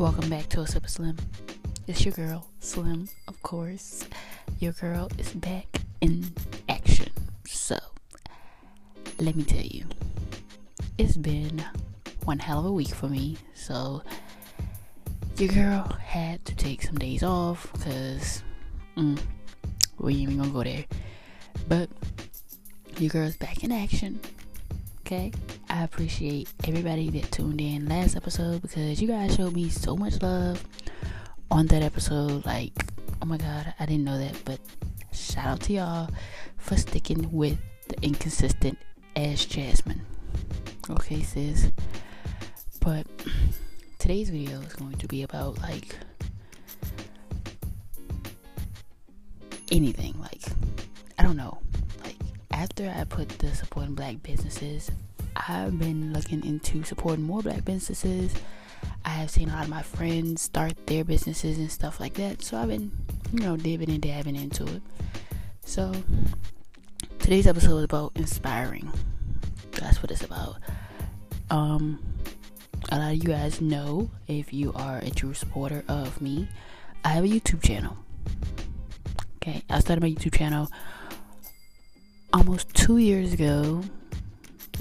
Welcome back to a sip of Slim. It's your girl, Slim, of course. Your girl is back in action. So, let me tell you, it's been one hell of a week for me. So, your girl had to take some days off because mm, we ain't even gonna go there. But your girl's back in action. Okay, I appreciate everybody that tuned in last episode because you guys showed me so much love on that episode. Like, oh my god, I didn't know that, but shout out to y'all for sticking with the inconsistent as Jasmine. Okay, sis. But today's video is going to be about like anything. Like, I don't know. Like, after I put the supporting black businesses, I've been looking into supporting more black businesses. I have seen a lot of my friends start their businesses and stuff like that. So I've been, you know, dipping and dabbing into it. So today's episode is about inspiring. That's what it's about. Um, a lot of you guys know if you are a true supporter of me, I have a YouTube channel. Okay, I started my YouTube channel almost two years ago,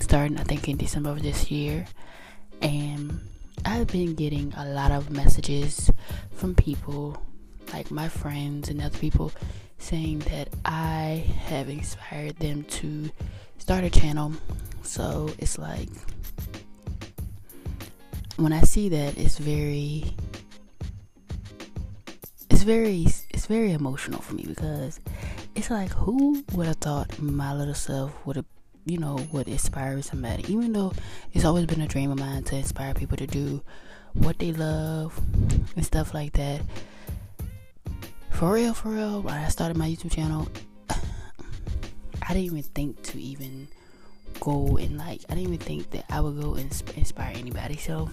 starting I think in December of this year, and I've been getting a lot of messages from people, like my friends and other people, saying that I have inspired them to start a channel. So it's like when I see that, it's very, it's very, it's very emotional for me because it's like who would have thought my little self would have you know would inspire somebody even though it's always been a dream of mine to inspire people to do what they love and stuff like that for real for real when i started my youtube channel i didn't even think to even go and like i didn't even think that i would go and inspire anybody so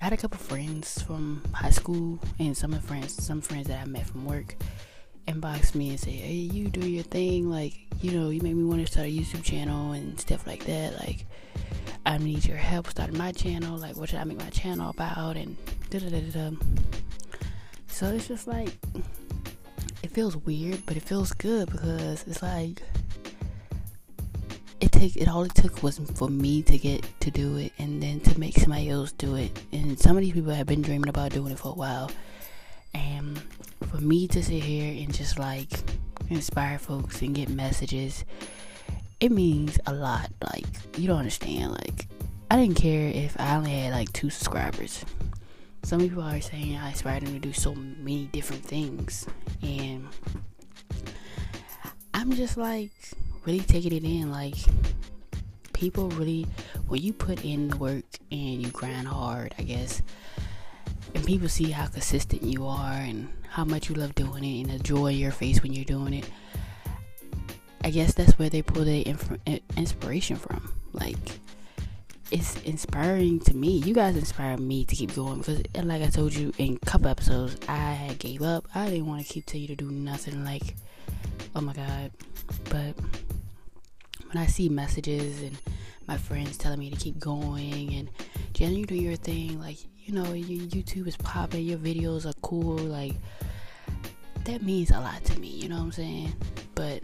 i had a couple friends from high school and some of friends some friends that i met from work inbox me and say, "Hey, you do your thing. Like, you know, you made me want to start a YouTube channel and stuff like that. Like, I need your help starting my channel. Like, what should I make my channel about?" And da da da da. So it's just like it feels weird, but it feels good because it's like it take it all it took was for me to get to do it and then to make somebody else do it. And some of these people have been dreaming about doing it for a while. And for me to sit here and just like inspire folks and get messages, it means a lot. Like, you don't understand. Like, I didn't care if I only had like two subscribers. Some people are saying I inspired them to do so many different things. And I'm just like really taking it in. Like, people really, when you put in the work and you grind hard, I guess, people see how consistent you are and how much you love doing it and the joy in your face when you're doing it. I guess that's where they pull their inf- inspiration from. Like, it's inspiring to me. You guys inspire me to keep going because, uh, like I told you in a couple episodes, I gave up. I didn't want to keep telling you to do nothing. Like, oh my god. But when I see messages and my friends telling me to keep going and Jenna, you do your thing, like you know, your YouTube is popping, your videos are cool, like that means a lot to me, you know what I'm saying? But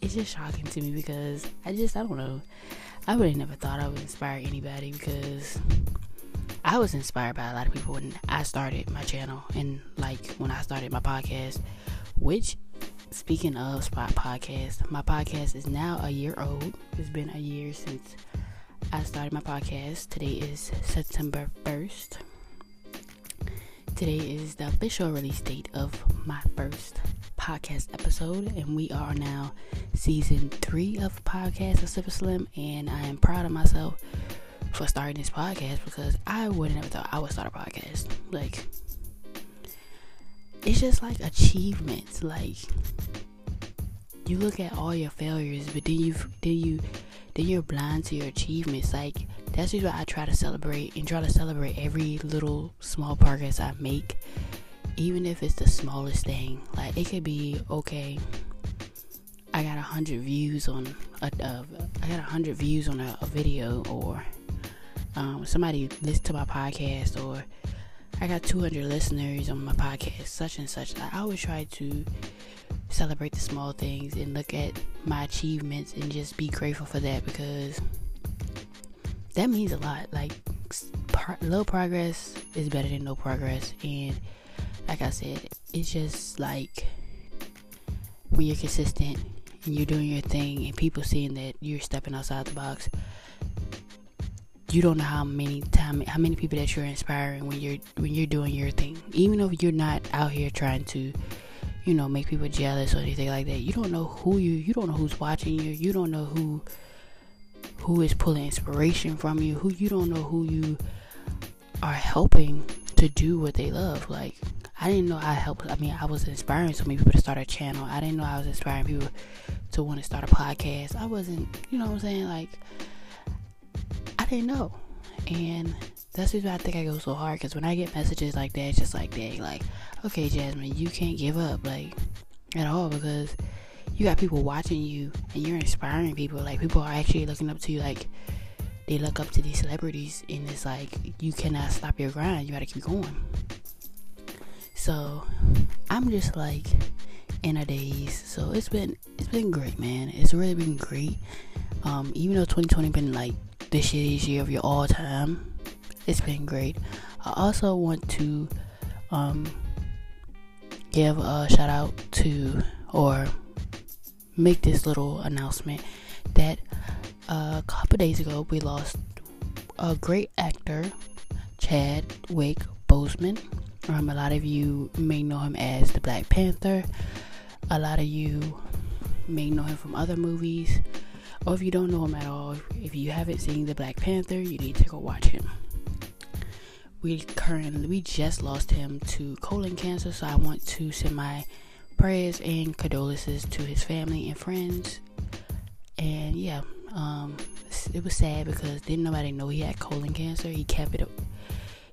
it's just shocking to me because I just I don't know. I really never thought I would inspire anybody because I was inspired by a lot of people when I started my channel and like when I started my podcast, which speaking of spot podcast, my podcast is now a year old. It's been a year since I started my podcast. Today is September 1st. Today is the official release date of my first podcast episode, and we are now season three of Podcast of Super Slim. And I am proud of myself for starting this podcast because I wouldn't have thought I would start a podcast. Like, it's just like achievements. Like, you look at all your failures, but then you then you then you're blind to your achievements. Like that's what I try to celebrate and try to celebrate every little small progress I make, even if it's the smallest thing. Like it could be okay. I got a hundred views on a, I got a hundred views on a, a video, or um, somebody listened to my podcast, or I got 200 listeners on my podcast, such and such. I always try to celebrate the small things and look at my achievements and just be grateful for that because that means a lot. Like, pro- little progress is better than no progress. And like I said, it's just like when you're consistent and you're doing your thing and people seeing that you're stepping outside the box you don't know how many time how many people that you're inspiring when you're when you're doing your thing even if you're not out here trying to you know make people jealous or anything like that you don't know who you you don't know who's watching you you don't know who who is pulling inspiration from you who you don't know who you are helping to do what they love. Like I didn't know I helped I mean I was inspiring so many people to start a channel. I didn't know I was inspiring people to want to start a podcast. I wasn't you know what I'm saying? Like I didn't know. And that's why I think I go so hard because when I get messages like that, it's just like, dang, like, okay, Jasmine, you can't give up, like, at all because you got people watching you and you're inspiring people. Like, people are actually looking up to you, like, they look up to these celebrities, and it's like, you cannot stop your grind, you gotta keep going. So, I'm just like in a daze. So, it's been, it's been great, man. It's really been great. Um, even though 2020 been like the shittiest year of your all time. It's been great. I also want to um, give a shout out to or make this little announcement that a couple days ago we lost a great actor, Chadwick Boseman. Um, a lot of you may know him as the Black Panther. A lot of you may know him from other movies or if you don't know him at all, if you haven't seen the Black Panther, you need to go watch him. We currently we just lost him to colon cancer, so I want to send my prayers and condolences to his family and friends. And yeah, um, it was sad because didn't nobody know he had colon cancer. He kept it.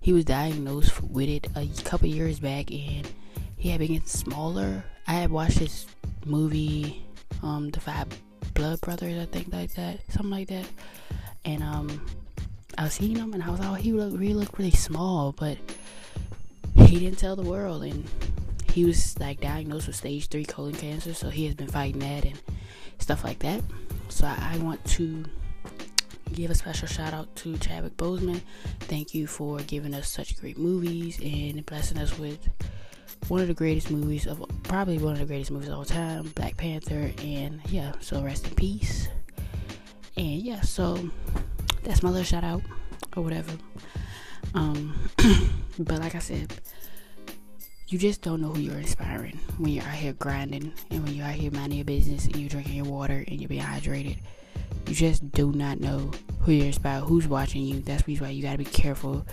He was diagnosed with it a couple years back, and he had been getting smaller. I had watched his movie, um, The Five Blood Brothers, I think like that, something like that. And um, I was seeing him, and I was like, oh, he looked really looked really small, but he didn't tell the world, and he was like diagnosed with stage three colon cancer, so he has been fighting that and stuff like that. So I, I want to give a special shout out to Chadwick Boseman. Thank you for giving us such great movies and blessing us with one of the greatest movies of probably one of the greatest movies of all time, Black Panther, and yeah, so rest in peace. And yeah, so that's my little shout out or whatever. Um, but like I said, you just don't know who you're inspiring when you're out here grinding and when you're out here minding your business and you're drinking your water and you're being hydrated. You just do not know who you're inspiring, who's watching you. That's the reason why you gotta be careful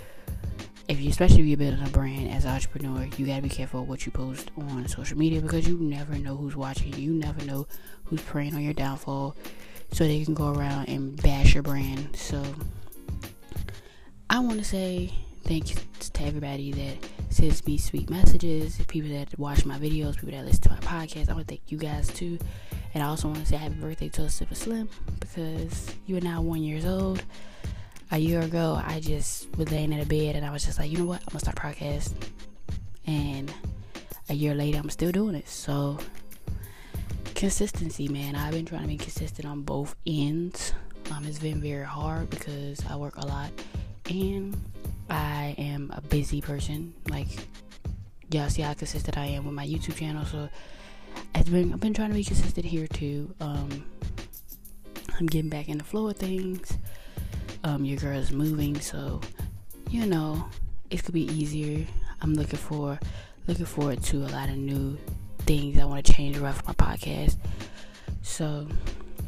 if you especially if you're building a brand as an entrepreneur, you gotta be careful what you post on social media because you never know who's watching. You never know who's preying on your downfall, so they can go around and bash your brand. So I want to say thank you to everybody that sends me sweet messages, people that watch my videos, people that listen to my podcast. I want to thank you guys too, and I also want to say happy birthday to Silver Slim because you are now one years old a year ago, I just was laying in a bed and I was just like, you know what? I'm gonna start podcast. And a year later, I'm still doing it. So, consistency, man. I've been trying to be consistent on both ends. Um, it's been very hard because I work a lot and I am a busy person. Like, y'all see how consistent I am with my YouTube channel. So, I've been I've been trying to be consistent here too. Um, I'm getting back in the flow of things um, your girl is moving, so you know it could be easier. I'm looking for looking forward to a lot of new things I want to change around for my podcast. So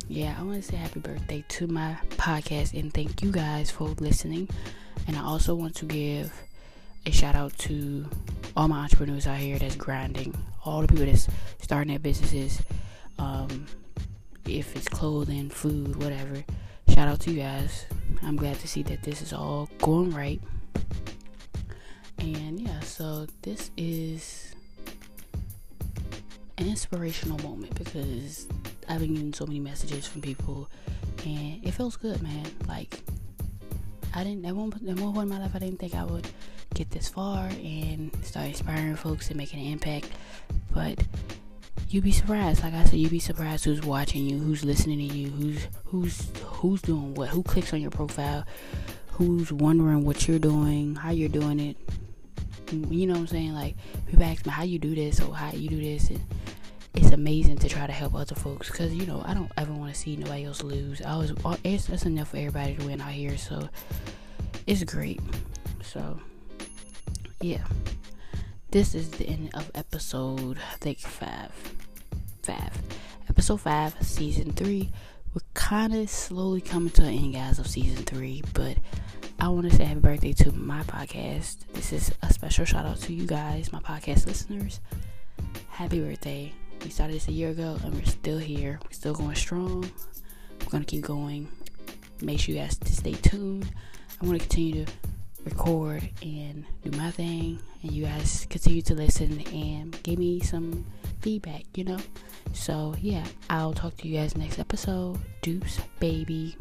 yeah, I want to say happy birthday to my podcast and thank you guys for listening. And I also want to give a shout out to all my entrepreneurs out here that's grinding, all the people that's starting their businesses. Um, if it's clothing, food, whatever. Shout out to you guys. I'm glad to see that this is all going right. And yeah, so this is an inspirational moment because I've been getting so many messages from people and it feels good, man. Like I didn't at one at one point in my life I didn't think I would get this far and start inspiring folks and making an impact. But you'd be surprised. Like I said, you'd be surprised who's watching you, who's listening to you, who's who's who's doing what, who clicks on your profile, who's wondering what you're doing, how you're doing it. You know what I'm saying? Like people ask me how you do this or how you do this, and it's amazing to try to help other folks because you know I don't ever want to see nobody else lose. I was uh, it's that's enough for everybody to win out here, so it's great. So yeah, this is the end of episode I think five, five, episode five, season three. We're kind of slowly coming to an end, guys, of season three, but I want to say happy birthday to my podcast. This is a special shout out to you guys, my podcast listeners. Happy birthday. We started this a year ago and we're still here. We're still going strong. We're going to keep going. Make sure you guys to stay tuned. I want to continue to record and do my thing and you guys continue to listen and give me some feedback, you know? So, yeah, I'll talk to you guys next episode. Deuce, baby.